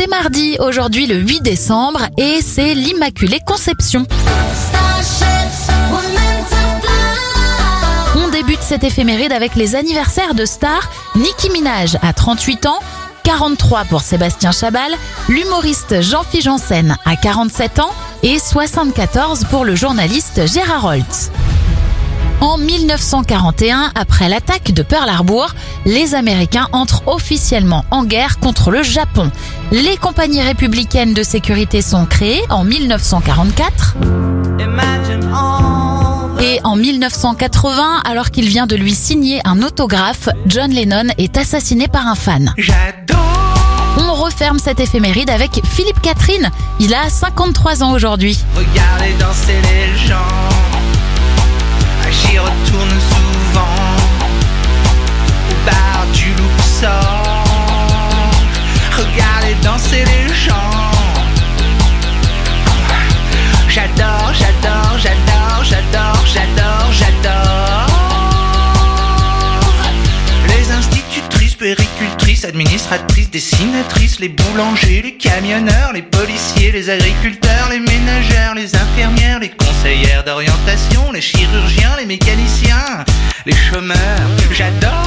C'est mardi, aujourd'hui le 8 décembre, et c'est l'Immaculée Conception. On débute cette éphéméride avec les anniversaires de stars. Nicki Minaj à 38 ans, 43 pour Sébastien Chabal, l'humoriste Jean-Philippe à 47 ans et 74 pour le journaliste Gérard Holtz. En 1941, après l'attaque de Pearl Harbor, les Américains entrent officiellement en guerre contre le Japon. Les compagnies républicaines de sécurité sont créées en 1944. Et en 1980, alors qu'il vient de lui signer un autographe, John Lennon est assassiné par un fan. On referme cette éphéméride avec Philippe Catherine. Il a 53 ans aujourd'hui. Regardez danser les danser les gens. J'adore, j'adore, j'adore, j'adore, j'adore, j'adore. Les institutrices, péricultrices, administratrices, dessinatrices, les boulangers, les camionneurs, les policiers, les agriculteurs, les ménagères, les infirmières, les conseillères d'orientation, les chirurgiens, les mécaniciens, les chômeurs. J'adore.